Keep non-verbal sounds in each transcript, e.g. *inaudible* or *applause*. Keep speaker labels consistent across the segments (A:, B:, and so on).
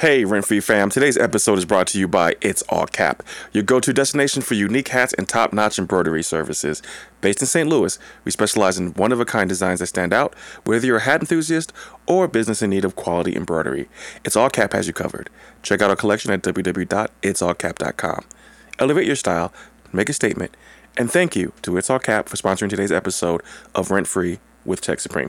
A: Hey, Rent Free fam. Today's episode is brought to you by It's All Cap, your go to destination for unique hats and top notch embroidery services. Based in St. Louis, we specialize in one of a kind designs that stand out, whether you're a hat enthusiast or a business in need of quality embroidery. It's All Cap has you covered. Check out our collection at www.itsallcap.com. Elevate your style, make a statement, and thank you to It's All Cap for sponsoring today's episode of Rent Free with Tech Supreme.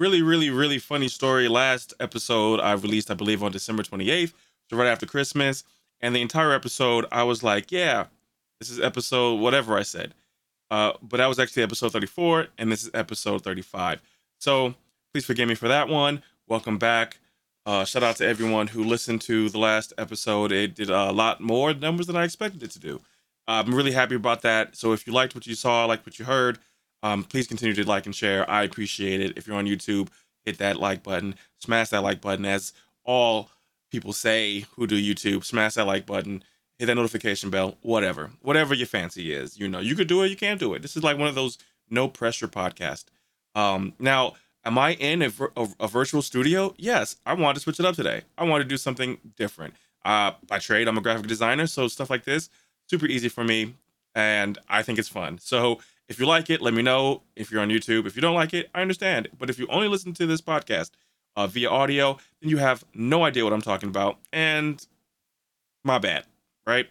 A: Really, really, really funny story. Last episode I released, I believe, on December 28th, so right after Christmas. And the entire episode, I was like, yeah, this is episode whatever I said. Uh, but that was actually episode 34, and this is episode 35. So please forgive me for that one. Welcome back. Uh, shout out to everyone who listened to the last episode. It did a lot more numbers than I expected it to do. I'm really happy about that. So if you liked what you saw, like what you heard, um, please continue to like and share. I appreciate it. If you're on YouTube, hit that like button, smash that like button, as all people say who do YouTube, smash that like button, hit that notification bell, whatever, whatever your fancy is. You know, you could do it, you can't do it. This is like one of those no pressure podcast. Um, now, am I in a, a, a virtual studio? Yes, I want to switch it up today. I want to do something different. Uh, by trade, I'm a graphic designer, so stuff like this super easy for me, and I think it's fun. So if you like it, let me know. If you're on YouTube, if you don't like it, I understand. But if you only listen to this podcast uh, via audio, then you have no idea what I'm talking about, and my bad, right?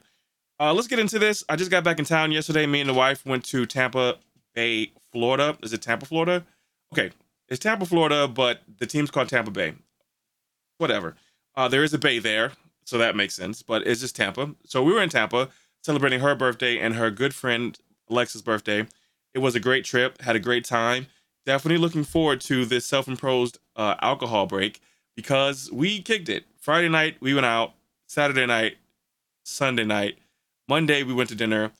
A: Uh, let's get into this. I just got back in town yesterday. Me and the wife went to Tampa Bay, Florida. Is it Tampa, Florida? Okay, it's Tampa, Florida, but the team's called Tampa Bay. Whatever. Uh, there is a bay there, so that makes sense. But it's just Tampa. So we were in Tampa celebrating her birthday and her good friend Alexa's birthday. It was a great trip. Had a great time. Definitely looking forward to this self-imposed uh, alcohol break because we kicked it. Friday night we went out. Saturday night, Sunday night, Monday we went to dinner.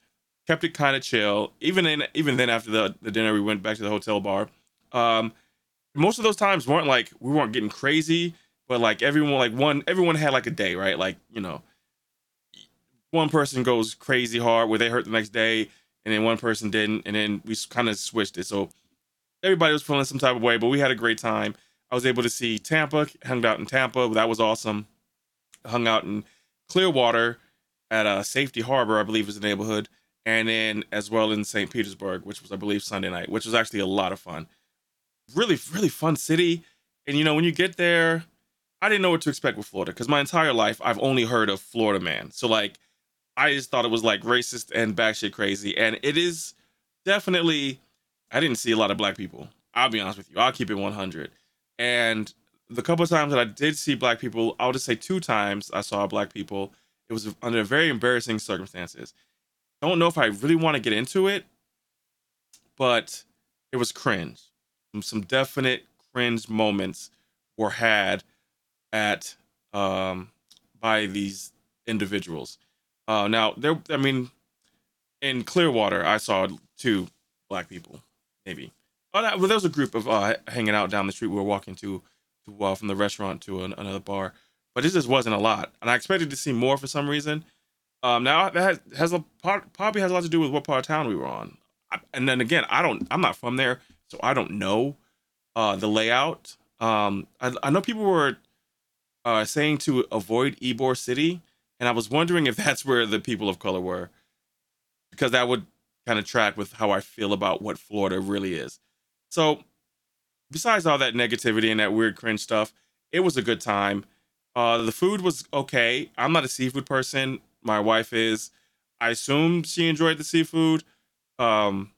A: Kept it kind of chill. Even then, even then after the, the dinner, we went back to the hotel bar. Um, most of those times weren't like we weren't getting crazy, but like everyone like one everyone had like a day, right? Like you know, one person goes crazy hard where they hurt the next day, and then one person didn't, and then we kind of switched it. So everybody was feeling some type of way, but we had a great time. I was able to see Tampa, hung out in Tampa. That was awesome. Hung out in Clearwater at uh, Safety Harbor, I believe is the neighborhood, and then as well in St. Petersburg, which was I believe Sunday night, which was actually a lot of fun. Really, really fun city. And you know, when you get there, I didn't know what to expect with Florida because my entire life I've only heard of Florida man. So like I just thought it was like racist and batshit crazy. And it is definitely, I didn't see a lot of black people. I'll be honest with you. I'll keep it 100. And the couple of times that I did see black people, I'll just say two times I saw black people. It was under very embarrassing circumstances. Don't know if I really want to get into it, but it was cringe. Some definite cringe moments were had at um by these individuals. Uh, now there, I mean, in Clearwater, I saw two black people, maybe. Oh, that, well, there was a group of uh, hanging out down the street. We were walking to to, uh, from the restaurant to an, another bar, but this just wasn't a lot, and I expected to see more for some reason. Um, now that has, has a probably has a lot to do with what part of town we were on, I, and then again, I don't, I'm not from there, so I don't know uh, the layout. Um, I, I know people were uh, saying to avoid Ybor City, and I was wondering if that's where the people of color were, because that would kind of track with how I feel about what Florida really is. So, besides all that negativity and that weird cringe stuff, it was a good time. Uh, the food was okay. I'm not a seafood person. My wife is. I assume she enjoyed the seafood. Um,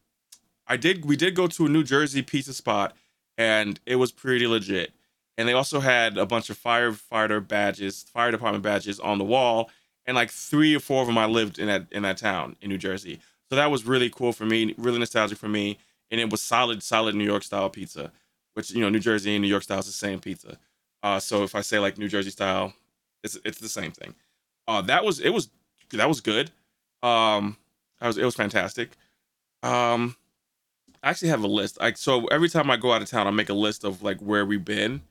A: I did. We did go to a New Jersey pizza spot, and it was pretty legit. And they also had a bunch of firefighter badges, fire department badges on the wall, and like three or four of them I lived in that in that town in New Jersey. So that was really cool for me, really nostalgic for me, and it was solid, solid New York style pizza, which you know New Jersey and New York style is the same pizza. Uh, so if I say like New Jersey style, it's it's the same thing. Uh, that was it was that was good. Um, I was it was fantastic. Um, I actually have a list. Like so, every time I go out of town, I make a list of like where we've been,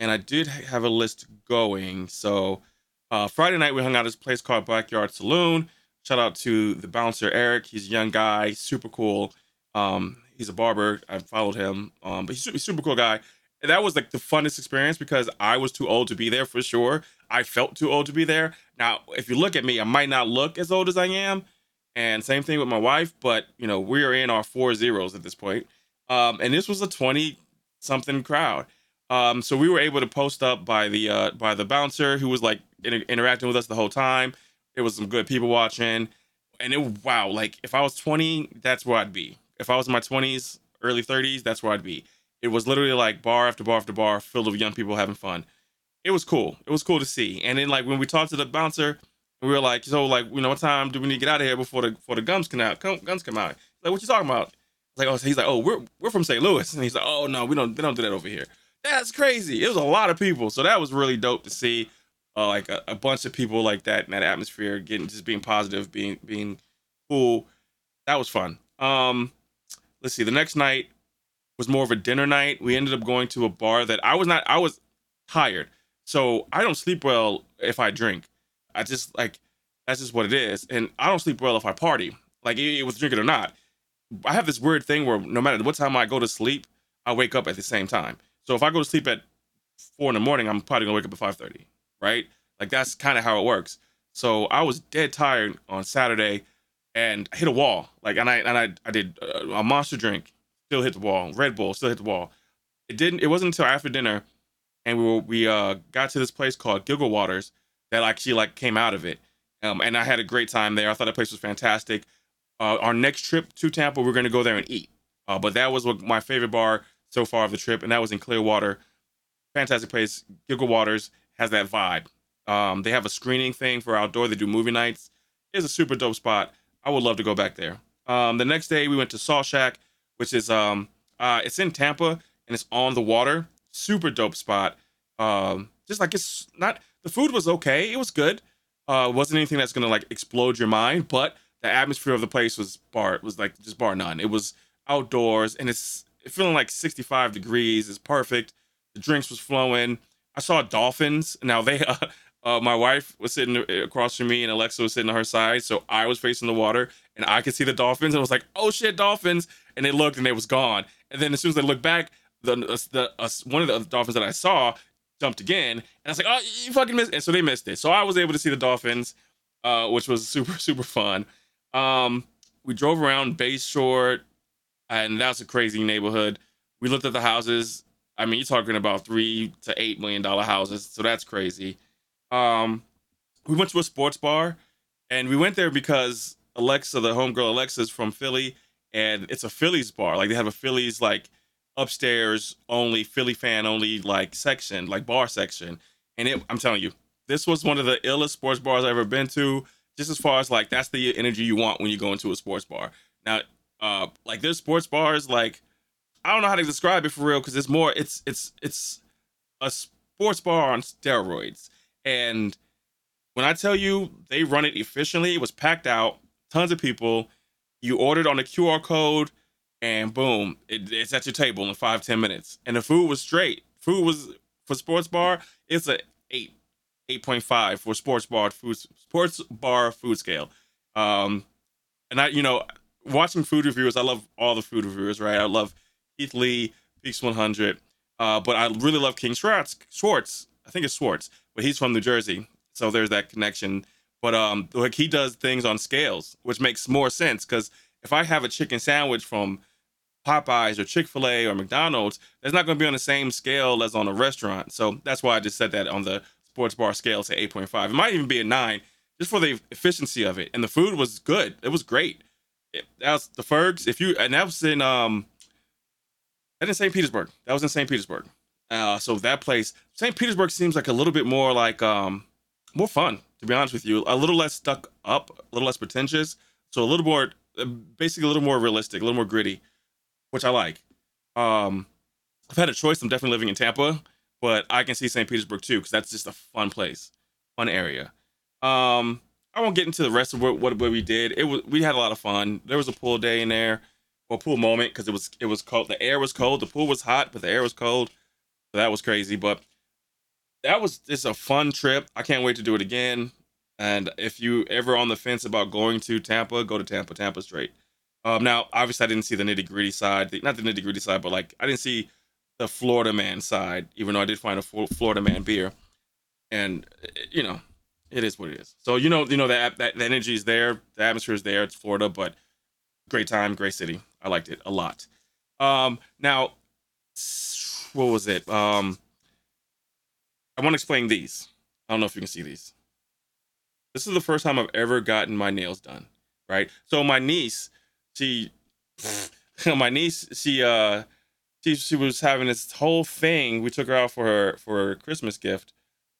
A: and I did have a list going. So uh, Friday night we hung out at this place called Backyard Saloon. Shout out to the bouncer Eric. He's a young guy, super cool. Um, he's a barber. I followed him, um, but he's a super cool guy. And that was like the funnest experience because I was too old to be there for sure. I felt too old to be there. Now, if you look at me, I might not look as old as I am, and same thing with my wife. But you know, we are in our four zeros at this point. Um, and this was a twenty something crowd. Um, so we were able to post up by the uh, by the bouncer who was like inter- interacting with us the whole time. There was some good people watching, and it wow, like if I was 20, that's where I'd be. If I was in my 20s, early 30s, that's where I'd be. It was literally like bar after bar after bar, filled with young people having fun. It was cool. It was cool to see. And then like when we talked to the bouncer, we were like, so like you know what time do we need to get out of here before the before the guns come out? Come, guns come out. Like what you talking about? Like oh, he's like oh we're we're from St. Louis, and he's like oh no we don't they don't do that over here. That's crazy. It was a lot of people, so that was really dope to see uh, like a, a, bunch of people like that in that atmosphere, getting just being positive, being being cool. That was fun. Um, let's see. The next night was more of a dinner night. We ended up going to a bar that I was not. I was tired, so I don't sleep well if I drink. I just like that's just what it is, and I don't sleep well if I party, like it, it was drinking or not. I have this weird thing where no matter what time I go to sleep, I wake up at the same time. So if I go to sleep at four in the morning, I'm probably gonna wake up at five thirty right? Like that's kind of how it works. So I was dead tired on Saturday and I hit a wall. Like and I and I I did a, a monster drink, still hit the wall. Red Bull still hit the wall. It didn't. It wasn't until after dinner, and we were, we uh got to this place called Giggle Waters that actually like came out of it. Um, and I had a great time there. I thought the place was fantastic. Uh, our next trip to Tampa, we're gonna go there and eat. Uh, but that was what my favorite bar so far of the trip, and that was in Clearwater. Fantastic place, Giggle Waters has that vibe. Um, they have a screening thing for outdoor. They do movie nights. It's a super dope spot. I would love to go back there. Um, the next day we went to Salt Shack, which is um, uh, it's in Tampa and it's on the water. Super dope spot. Um, just like it's not the food was okay. It was good. Uh, wasn't anything that's gonna like explode your mind, but the atmosphere of the place was bar was like just bar none. It was outdoors and it's feeling like 65 degrees. is perfect. The drinks was flowing. I saw dolphins. Now they, *laughs* uh, uh, my wife was sitting across from me, and Alexa was sitting on her side, so I was facing the water, and I could see the dolphins, and I was like, "Oh shit, dolphins!" And they looked, and they was gone. And then as soon as they looked back, the the uh, one of the dolphins that I saw jumped again, and I was like, "Oh, you fucking missed!" And so they missed it. So I was able to see the dolphins, uh, which was super *laughs* super fun. Um, we drove around Bay Shore, and that's a crazy neighborhood. We looked at the houses I mean, you're talking about three to eight million dollar houses, so that's crazy. Um, we went to a sports bar, and we went there because Alexa, the homegirl Alexa, is from Philly, and it's a Phillies bar. Like they have a Phillies like upstairs only Philly fan only like section, like bar section. And it, I'm telling you, this was one of the illest sports bars I've ever been to. Just as far as like that's the energy you want when you go into a sports bar. Now, uh, like there's sports bars like I don't know how to describe it for real because it's more it's it's it's a sports bar on steroids. And when I tell you they run it efficiently, it was packed out, tons of people. You ordered on a QR code, and boom, it, it's at your table in five ten minutes. And the food was straight. Food was for sports bar, it's a eight, eight point five for sports bar food sports bar food scale. Um, and I, you know, watching food reviewers, I love all the food reviewers, right? I love Keith Lee, Peaks 100, uh, but I really love King Schwartz. Schwartz, I think it's Schwartz, but he's from New Jersey, so there's that connection. But um, like he does things on scales, which makes more sense because if I have a chicken sandwich from Popeyes or Chick Fil A or McDonald's, that's not going to be on the same scale as on a restaurant. So that's why I just said that on the sports bar scale to 8.5. It might even be a nine, just for the efficiency of it. And the food was good. It was great. That was the Fergs. If you and that was in um, that in St. Petersburg. That was in St. Petersburg. Uh, so that place, St. Petersburg seems like a little bit more like um, more fun. To be honest with you, a little less stuck up, a little less pretentious. So a little more, uh, basically a little more realistic, a little more gritty which I like. Um, I've had a choice. I'm definitely living in Tampa, but I can see St. Petersburg too because that's just a fun place, fun area. Um, I won't get into the rest of what, what, we did. It was we had a lot of fun. There was a pool day in there, or pool moment because it was it was cold. The air was cold. The pool was hot, but the air was cold. So that was crazy. But that was just a fun trip. I can't wait to do it again. And if you ever on the fence about going to Tampa, go to Tampa. Tampa's straight. Um, now, obviously, I didn't see the nitty gritty side, not the nitty gritty side, but like I didn't see the Florida man side, even though I did find a Florida man beer, and you know, it is what it is. So you know, you know that that the energy is there, the atmosphere is there. It's Florida, but great time, great city. I liked it a lot. Um, now, what was it? Um, I want to explain these. I don't know if you can see these. This is the first time I've ever gotten my nails done. Right. So my niece she *laughs* my niece she uh she she was having this whole thing. We took her out for her for her Christmas gift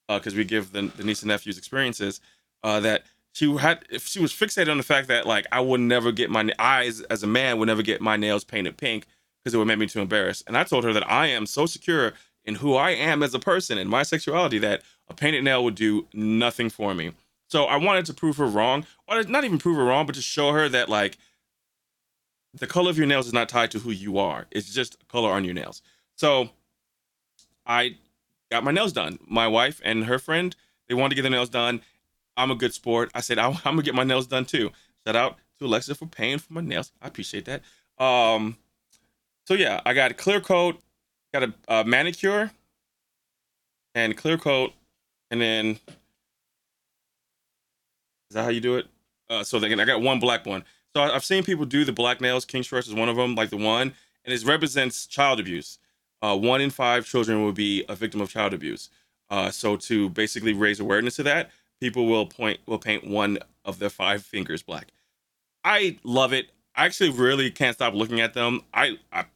A: because uh, we give the, the niece and nephews experiences. Uh, that she had if she was fixated on the fact that like I would never get my eyes as a man would never get my nails painted pink because it would make me too embarrassed. And I told her that I am so secure in who I am as a person and my sexuality that a painted nail would do nothing for me. So I wanted to prove her wrong, or not even prove her wrong, but to show her that like the color of your nails is not tied to who you are. It's just color on your nails. So I got my nails done. My wife and her friend, they wanted to get their nails done. I'm a good sport. I said, *laughs* I'm gonna get my nails done too. Shout out to Alexa for paying for my nails. I appreciate that. Um, so yeah, I got a clear coat, got a, a manicure, and clear coat, and then is that how you do it? Uh, so then I got one black one. So I've seen people do the black nails. King Schwartz is one of them, like the one, and it represents child abuse. Uh, one in five children will be a victim of child abuse. Uh, so to basically raise awareness to that, people will point will paint one of their five fingers black. I love it. I actually really can't stop looking at them. I, I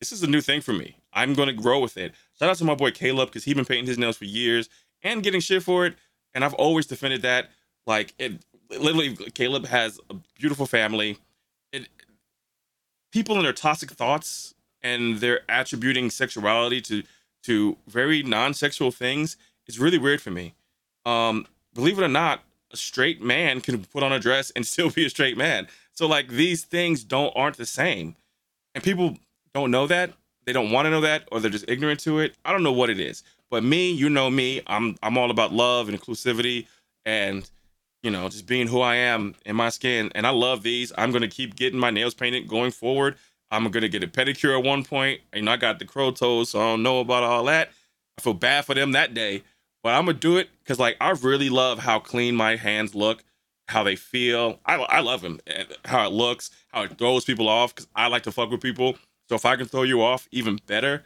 A: this is a new thing for me. I'm gonna grow with it. Shout out to my boy Caleb because he's been painting his nails for years and getting shit for it, and I've always defended that. Like it, literally Caleb has a beautiful family. It, people and their toxic thoughts and they're attributing sexuality to to very non-sexual things is really weird for me. Um, believe it or not, a straight man can put on a dress and *laughs* still be a straight man. So like these things don't aren't the same. And people don't know that. They don't want to know that or they're just ignorant to it. I don't know what it is. But me, you know me, I'm I'm all about love and inclusivity and you know, just being who I am in my skin. And I love these. I'm gonna keep getting my nails painted going forward. I'm gonna get a pedicure at one point. You know, I got the crow toes, so I don't know about all that. I feel bad for them that day, but I'm gonna do it because like I really love how clean my hands look, how they feel. I I love them, how it looks, how it throws people off. Because I like to fuck with people. So if I can throw you off, even better.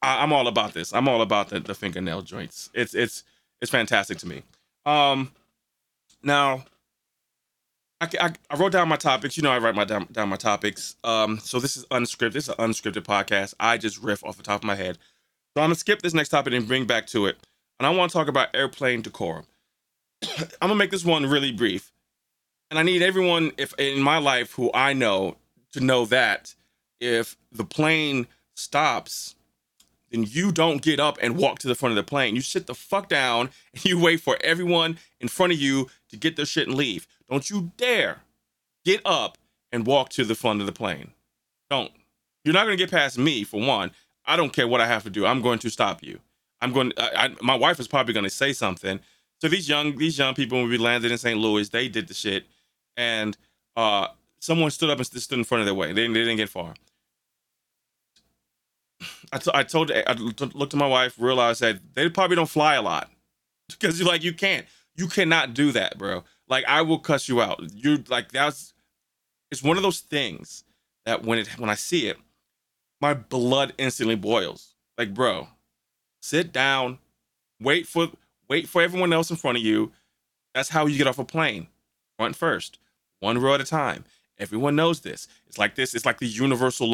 A: I, am all about this. I'm all about the, the fingernail joints. It's it's it's fantastic to me. Um, now, I, I, I, wrote down my topics. You know, I write my down, down my topics. Um, so this is unscripted. This is an unscripted podcast. I just riff off the top of my head. So I'm gonna skip this next topic and bring back to it. And I want to talk about airplane decorum. *coughs* I'm gonna make this one really brief. And I need everyone, if in my life who I know, to know that if the plane stops then you don't get up and walk to the front of the plane. You sit the fuck down and you wait for everyone in front of you to get their shit and leave. Don't you dare get up and walk to the front of the plane. Don't. You're not going to get past me, for one. I don't care what I have to do. I'm going to stop you. I'm going. I, I, my wife is probably going to say something. So these young these young people when we landed in St. Louis, they did the shit, and uh, someone stood up and stood in front of their way. They, they didn't get far. I, t- I told I looked at my wife, realized that they probably don't fly a lot *laughs* because you're like you can't you cannot do that, bro. Like I will cuss you out. You like that's it's one of those things that when it when I see it, my blood instantly boils. Like, bro, sit down, wait for wait for everyone else in front of you. That's how you get off a plane. Front first, one row at a time. Everyone knows this. It's like this. It's like the universal.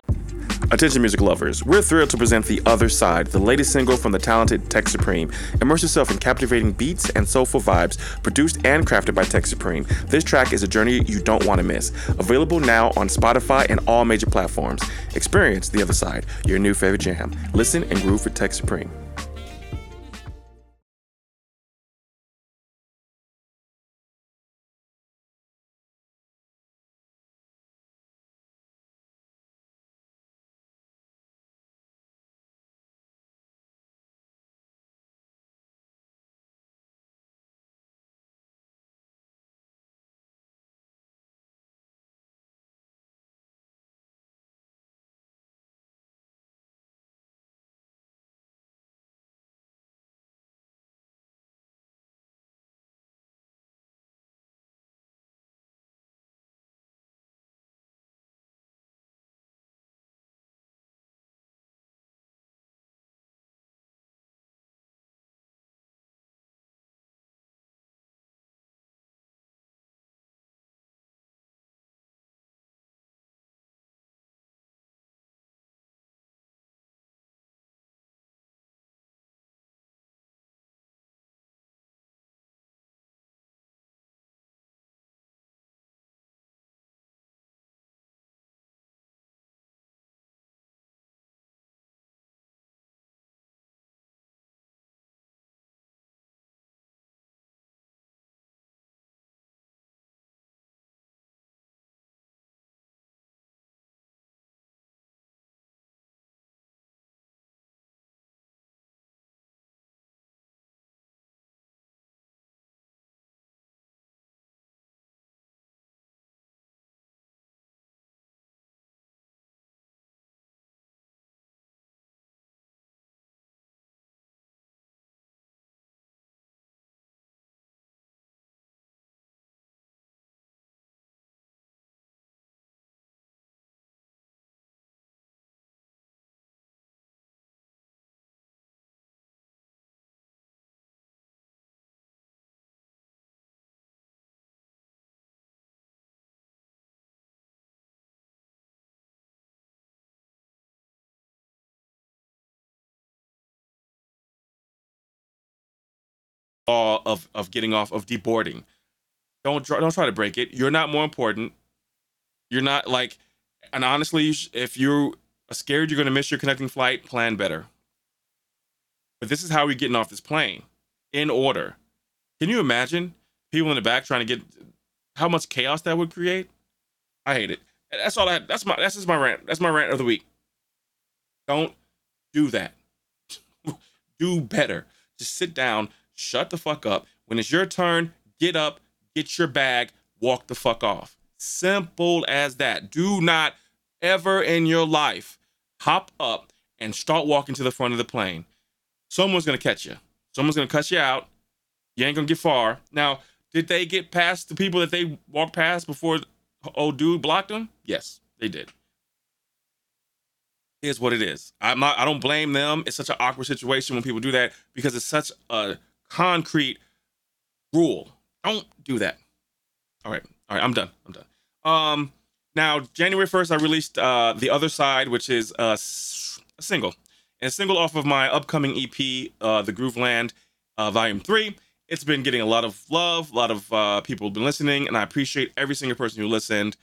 A: Attention, music lovers. We're thrilled to present The Other Side, the latest single from the talented Tech Supreme. Immerse yourself in captivating beats and soulful vibes, produced and crafted by Tech Supreme. This track is a journey you don't want to miss. Available now on Spotify and all major platforms. Experience The Other Side, your new favorite jam. Listen and groove for Tech Supreme. Of of getting off of deboarding. Don't try, don't try to break it. You're not more important. You're not like, and honestly, if you're scared you're going to miss your connecting flight, plan better. But this is how we're getting off this plane in order. Can you imagine people in the back trying to get how much chaos that would create? I hate it. That's all I that's my that's just my rant. That's my rant of the week. Don't do that. *laughs* do better. Just sit down, shut the fuck up. When it's your turn, get up, get your bag, walk the fuck off. Simple as that. Do not ever in your life hop up and start walking to the front of the plane. Someone's gonna catch you. Someone's gonna cut you out. You ain't gonna get far. Now, did they get past the people that they walked past before old dude blocked them? Yes, they did. Here's what it is. I'm not. I don't blame them. It's such an awkward situation when people do that because it's such a concrete rule. Don't do that. All right. All right. I'm done. I'm done. Um, now, January 1st, I released uh, The Other Side, which is a, a single. And a single off of my upcoming EP, uh, The Grooveland uh, Volume 3. It's been getting a lot of love. A lot of uh, people have been listening, and I appreciate every single person who listened.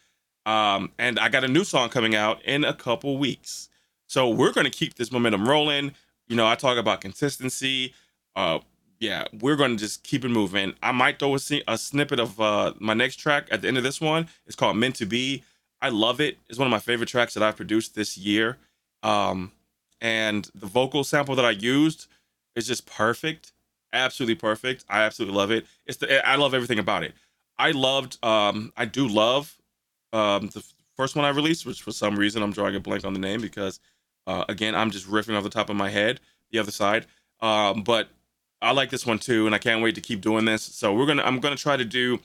A: Um, and I got a new song coming out in a couple weeks. So we're going to keep this momentum rolling. You know, I talk about consistency, uh, yeah, we're going to just keep it moving. I might throw a, a snippet of uh, my next track at the end of this one. It's called Meant to Be. I love it. It's one of my favorite tracks that I've produced this year. Um, and the vocal sample that I used is just perfect, absolutely perfect. I absolutely love it. It's the I love everything about it. I loved, um, I do love um, the first one I released, which for some reason I'm drawing a blank on the name because, uh, again, I'm just riffing off the top of my head. The other side, um, but I like this one too, and I can't wait to keep doing this. So we're gonna, I'm gonna try to do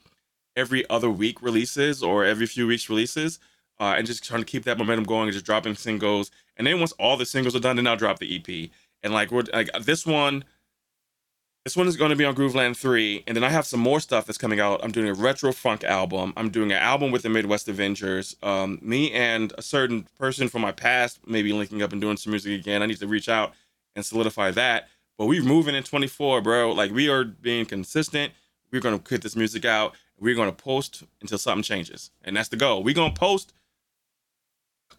A: every other week releases or every few weeks releases, uh, and just trying to keep that momentum going and just dropping singles. And then once all the singles are done, then I'll drop the EP. And like we're like this one, this one is going to be on Grooveland 3. And then I have some more stuff that's coming out. I'm doing a retro funk album. I'm doing an album with the Midwest Avengers. Um, me and a certain person from my past maybe linking up and doing some music again. I need to reach out and solidify that. But we're moving in 24, bro. Like we are being consistent. We're to put this music out. We're to post until something changes. And that's the goal. We're to post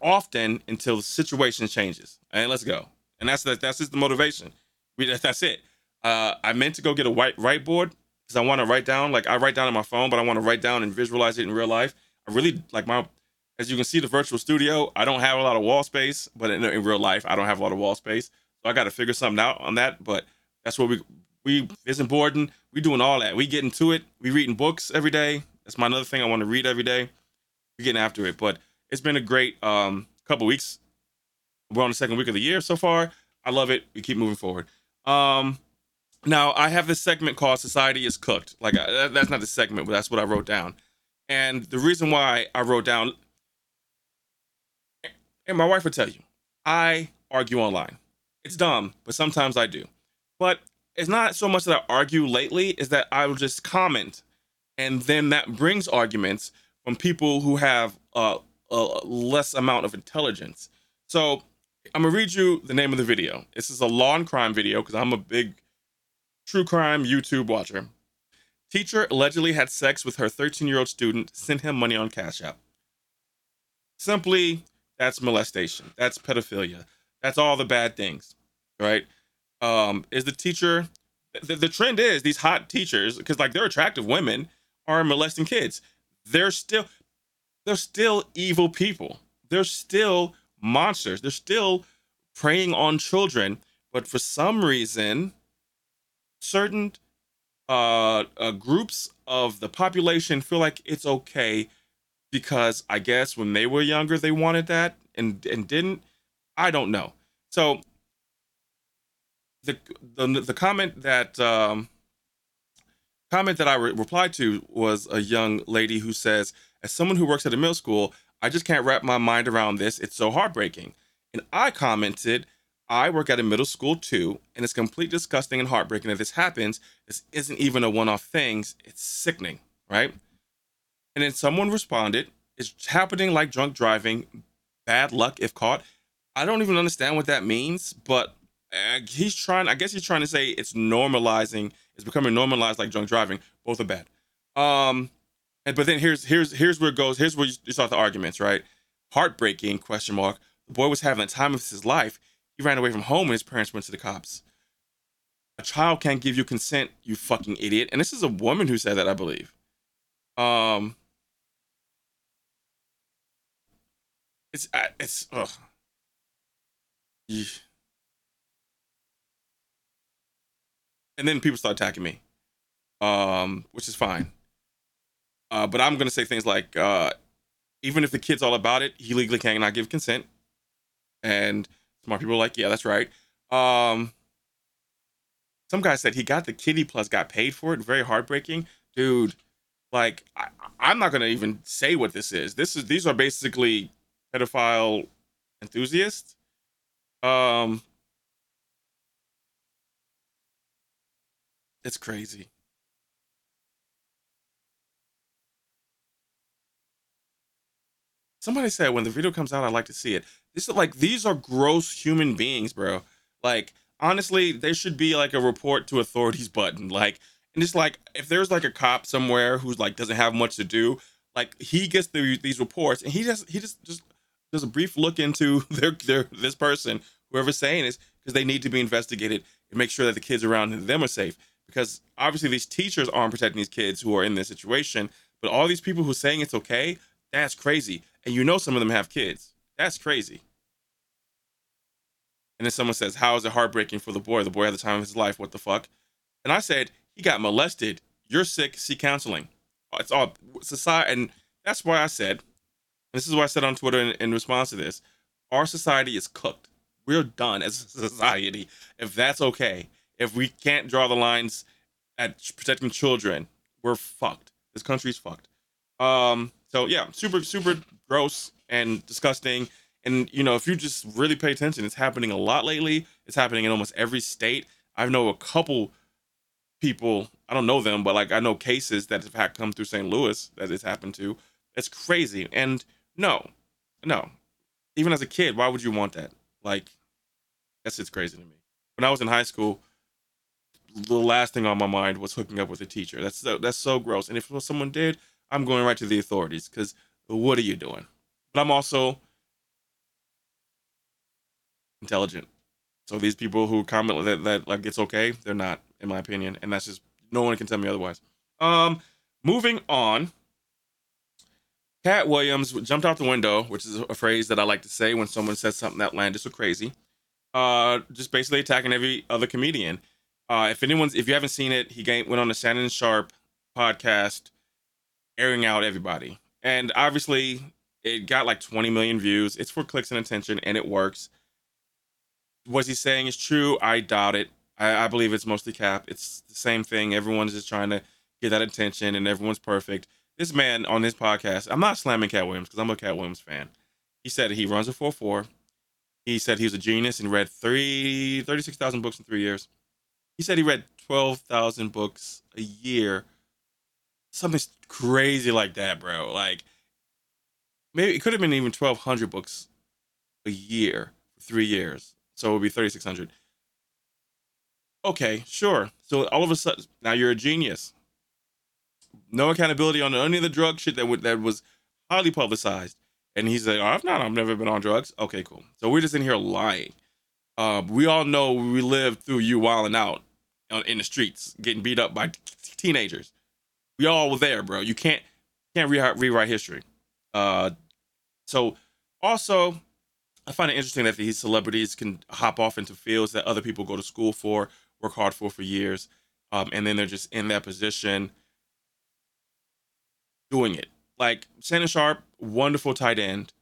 A: often until the situation changes. And let's go. And that's that's just the motivation. We, that's, that's it. Uh, I meant to go get a white whiteboard because I want to write down. Like I write down on my phone, but I want to write down and visualize it in real life. I really like my, as you can see, the virtual studio. I don't have a lot of wall space, but in, in real life, I don't have a lot of wall space. So I got to figure something out on that. But that's what we we vision boarding. We doing all that. We getting to it. We reading books every day. That's my another thing I want to read every day. We getting after it. But it's been a great um couple weeks. We're on the second week of the year so far. I love it. We keep moving forward. Um, now I have this segment called "Society is Cooked." Like I, that's not the segment, but that's what I wrote down. And the reason why I wrote down, and my wife would tell you, I argue online. It's dumb, but sometimes I do. But it's not so much that I argue lately; is that I will just comment, and then that brings arguments from people who have a less amount of intelligence. So I'm gonna read you the name of the video. This is a law and crime video because I'm a big true crime YouTube watcher. Teacher allegedly had sex with her 13 year old student, sent him money on Cash App. Simply, that's molestation. That's pedophilia. That's all the bad things, right? Um, is the teacher, the, the trend is these hot teachers, because like they're attractive women, are molesting kids. They're still, they're still evil people. They're still monsters. They're still preying on children. But for some reason, certain uh, uh, groups of the population feel like it's okay because I guess when they were younger they wanted that and and didn't. I don't know. So the the the comment that um, comment that I re- replied to was a young lady who says, as someone who works at a middle school, I just can't wrap my mind around this. It's so heartbreaking. And I commented, I work at a middle school too, and it's completely disgusting and heartbreaking that this happens. This isn't even a one off thing, it's sickening, right? And then someone responded, It's happening like drunk driving, bad luck if caught. I don't even understand what that means, but he's trying, I guess he's trying to say it's normalizing, it's becoming normalized like drunk driving. Both are bad. Um, and but then here's here's here's where it goes. Here's where you start the arguments, right? Heartbreaking question mark. The boy was having the time of his life. He ran away from home and his parents went to the cops. A child can't give you consent, you fucking idiot. And this is a woman who said that, I believe. Um, it's it's ugh. Yeesh. And then people start attacking me, um, which is fine. Uh, but I'm gonna say things like, uh, even if the kid's all about it, he legally cannot give consent. And smart people are like, yeah, that's right. Um, some guy said he got the kitty plus got paid for it. Very heartbreaking, dude. Like, I, I'm not gonna even say what this is. This is these are basically pedophile enthusiasts. Um, it's crazy. Somebody said when the video comes out, I'd like to see it. This is like these are gross human beings, bro. Like honestly, there should be like a report to authorities button. Like, and it's like if there's like a cop somewhere who's like doesn't have much to do, like he gets the, these reports and he just he just just does a brief look into *laughs* their their this person, whoever's saying this, because they need to be investigated and make sure that the kids around them are safe. Because obviously these teachers aren't protecting these kids who are in this situation, but all these people who are saying it's okay, that's crazy. And you know some of them have kids. That's crazy. And then someone says, How is it heartbreaking for the boy? The boy had the time of his life. What the fuck? And I said, He got molested. You're sick. Seek counseling. It's all society. And that's why I said, this is what I said on Twitter in, in response to this our society is cooked. We're done as a *laughs* society. If that's okay, if we can't draw the lines at protecting children, we're fucked. This country's fucked. Um, so yeah, super, super gross and disgusting. And you know, if you just really pay attention, it's happening a lot lately. It's happening in almost every state. I know a couple people. I don't know them, but like I know cases that have come through St. Louis that it's happened to. It's crazy. And no, no. Even as a kid, why would you want that? Like, that's just crazy to me. When I was in high school, the last thing on my mind was hooking up with a teacher. That's so that's so gross. And if someone did, I'm going right to the authorities because what are you doing? But I'm also intelligent. So these people who comment that that like it's okay, they're not, in my opinion, and that's just no one can tell me otherwise. Um, moving on. Katt Williams jumped out the window, which is a phrase that I like to say when someone says something outlandish or crazy. Uh, just basically attacking every other comedian. Uh, if anyone's, if you haven't seen it, he went on the Shannon Sharpe podcast, airing out everybody, and obviously it got like 20 million views. It's for clicks and attention, and it works. What he's saying is true. I doubt it. I, I believe it's mostly cap. It's the same thing. Everyone's just trying to get that attention, and everyone's perfect. This man on his podcast, I'm not slamming Katt Williams because I'm a Katt Williams fan. He said he runs a 4 4. He said he was a genius and read three, 36,000 books in three years. He said he read 12,000 books a year. Something crazy like that, bro. Like, maybe it could have been even 1,200 books a year for three years. So it would be 3,600. Okay, sure. So all of a sudden, now you're a genius. No accountability on any of the drug shit that would that was highly publicized. And he's like, oh, I've not, I've never been on drugs. Okay, cool. So we're just in here lying. Uh, we all know we lived through you wilding out in the streets, getting beat up by t- teenagers. We all were there, bro. You can't can't re- rewrite history. Uh, so also, I find it interesting that these celebrities can hop off into fields that other people go to school for, work hard for for years, um, and then they're just in that position doing it. Like Shannon Sharpe, wonderful tight end,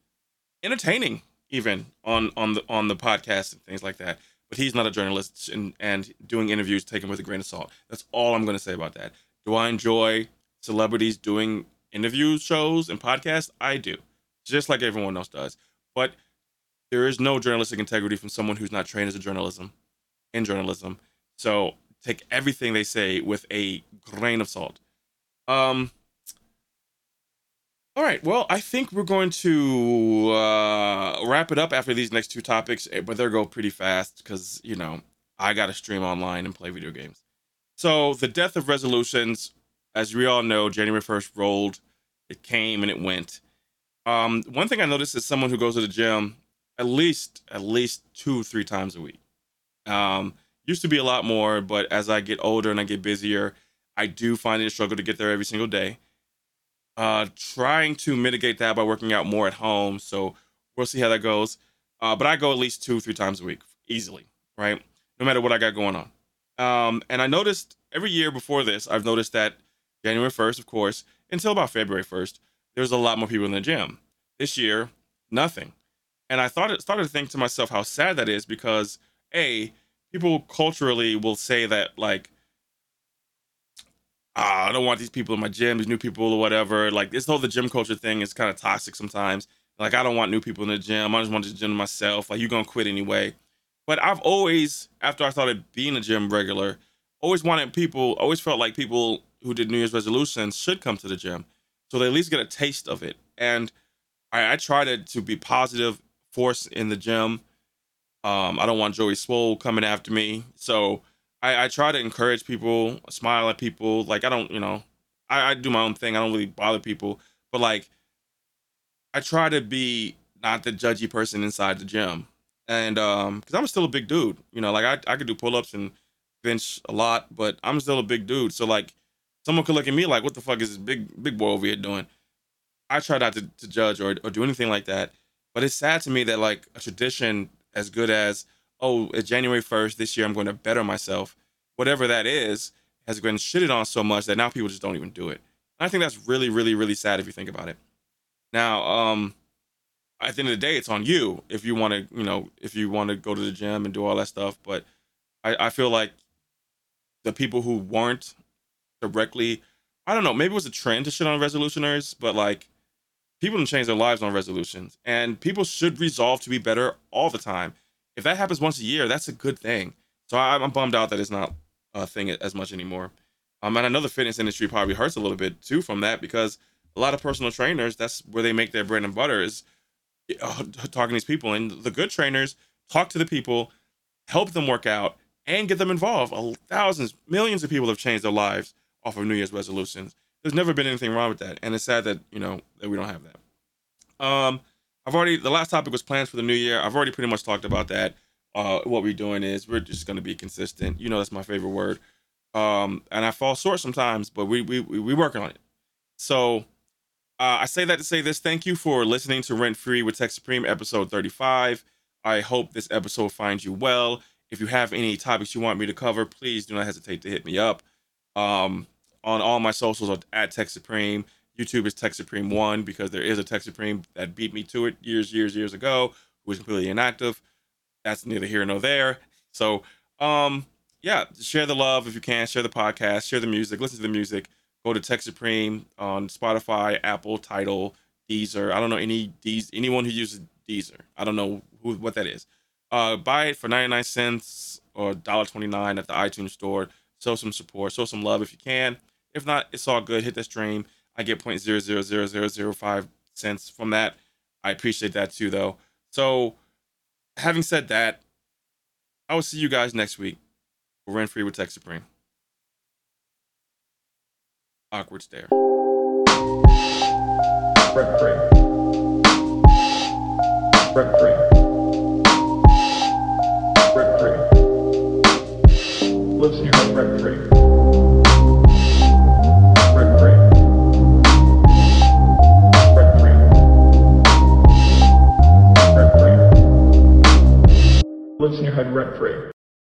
A: entertaining even on on the on the podcast and things like that. But he's not a journalist, and and doing interviews taken with a grain of salt. That's all I'm going to say about that. Do I enjoy celebrities doing interview shows and podcasts? I do, just like everyone else does. But there is no journalistic integrity from someone who's not trained as a journalism in journalism. So take everything they say with a grain of salt. Um, all right. Well, I think we're going to uh, wrap it up after these next two topics, eh, but they'll go pretty fast because, you know, I got to stream online and play video games. So, the death of resolutions, as we all know, January 1st rolled. It came and it went. Um, one thing I noticed is someone who goes to the gym at least at least two three times a week. Um, used to be a lot more, but as I get older and I get busier, I do find it a struggle to get there every single day uh, trying to mitigate that by working out more at home. So we'll see how that goes. Uh, but I go at least two, three times a week easily, right? No matter what I got going on. Um, and I noticed every year before this, I've noticed that January 1st, of course, until about February 1st, there's a lot more people in the gym. This year, nothing. And I thought it started to think to myself how sad that is because a people culturally will say that like ah, I don't want these people in my gym, these new people or whatever. Like this whole the gym culture thing is kind of toxic sometimes. Like I don't want new people in the gym. I just want to gym myself. Like you're gonna quit anyway. But I've always, after I started being a gym regular, always wanted people, always felt like people who did New Year's resolutions should come to the gym. So they at least get a taste of it. And I, I try to, to be positive force in the gym. Um, I don't want Joey Swole coming after me. So I, I try to encourage people, smile at people. Like I don't, you know, I, I do my own thing. I don't really bother people, but like I try to be not the judgy person inside the gym. And um, because I'm still a big dude, you know, like I, I could do pull ups and bench a lot, but I'm still a big dude. So like someone could look at me like, what the fuck is this big big boy over here doing? I try not to, to judge or, or do anything like that. But it's sad to me that like a tradition as good as oh, January 1st this year, I'm going to better myself. Whatever that is has been shitted on so much that now people just don't even do it. And I think that's really, really, really sad if you think about it. Now, um, at the end of the day, it's on you if you want to, you know, if you want to go to the gym and do all that stuff. But I, I feel like the people who weren't directly, I don't know, maybe it was a trend to shit on resolutioners, but like people don't change their lives on resolutions, and people should resolve to be better all the time. If that happens once a year, that's a good thing. So I, I'm bummed out that it's not a thing as much anymore. Um, and I know the fitness industry probably hurts a little bit too from that because a lot of personal trainers, that's where they make their bread and butter is uh, talking to these people. And the good trainers talk to the people, help them work out, and get them involved. Thousands, millions of people have changed their lives off of New Year's resolutions. There's never been anything wrong with that, and it's sad that you know that we don't have that. Um, I've already the last topic was plans for the new year. I've already pretty much talked about that. Uh, what we're doing is we're just going to be consistent. You know, that's my favorite word. Um, and I fall short sometimes, but we we we working on it. So uh, I say that to say this. Thank you for listening to Rent Free with Tech Supreme, episode 35. I hope this episode finds you well. If you have any topics you want me to cover, please do not hesitate to hit me up. Um, on all my socials at Tech Supreme. YouTube is Tech Supreme One because there is a Tech Supreme that beat me to it years, years, years ago, who was completely inactive. That's neither here nor there. So, um, yeah, share the love if you can. Share the podcast. Share the music. Listen to the music. Go to Tech Supreme on Spotify, Apple, Tidal, Deezer. I don't know any Deez anyone who uses Deezer. I don't know who what that is. Uh, buy it for ninety nine cents or $1.29 at the iTunes store. Show some support. Show some love if you can. If not, it's all good. Hit the stream. I get 0.000005 cents from that. I appreciate that too, though. So, having said that, I will see you guys next week for Rent Free with Tech Supreme. Awkward stare.
B: Rent free. Rent free. Head rent free.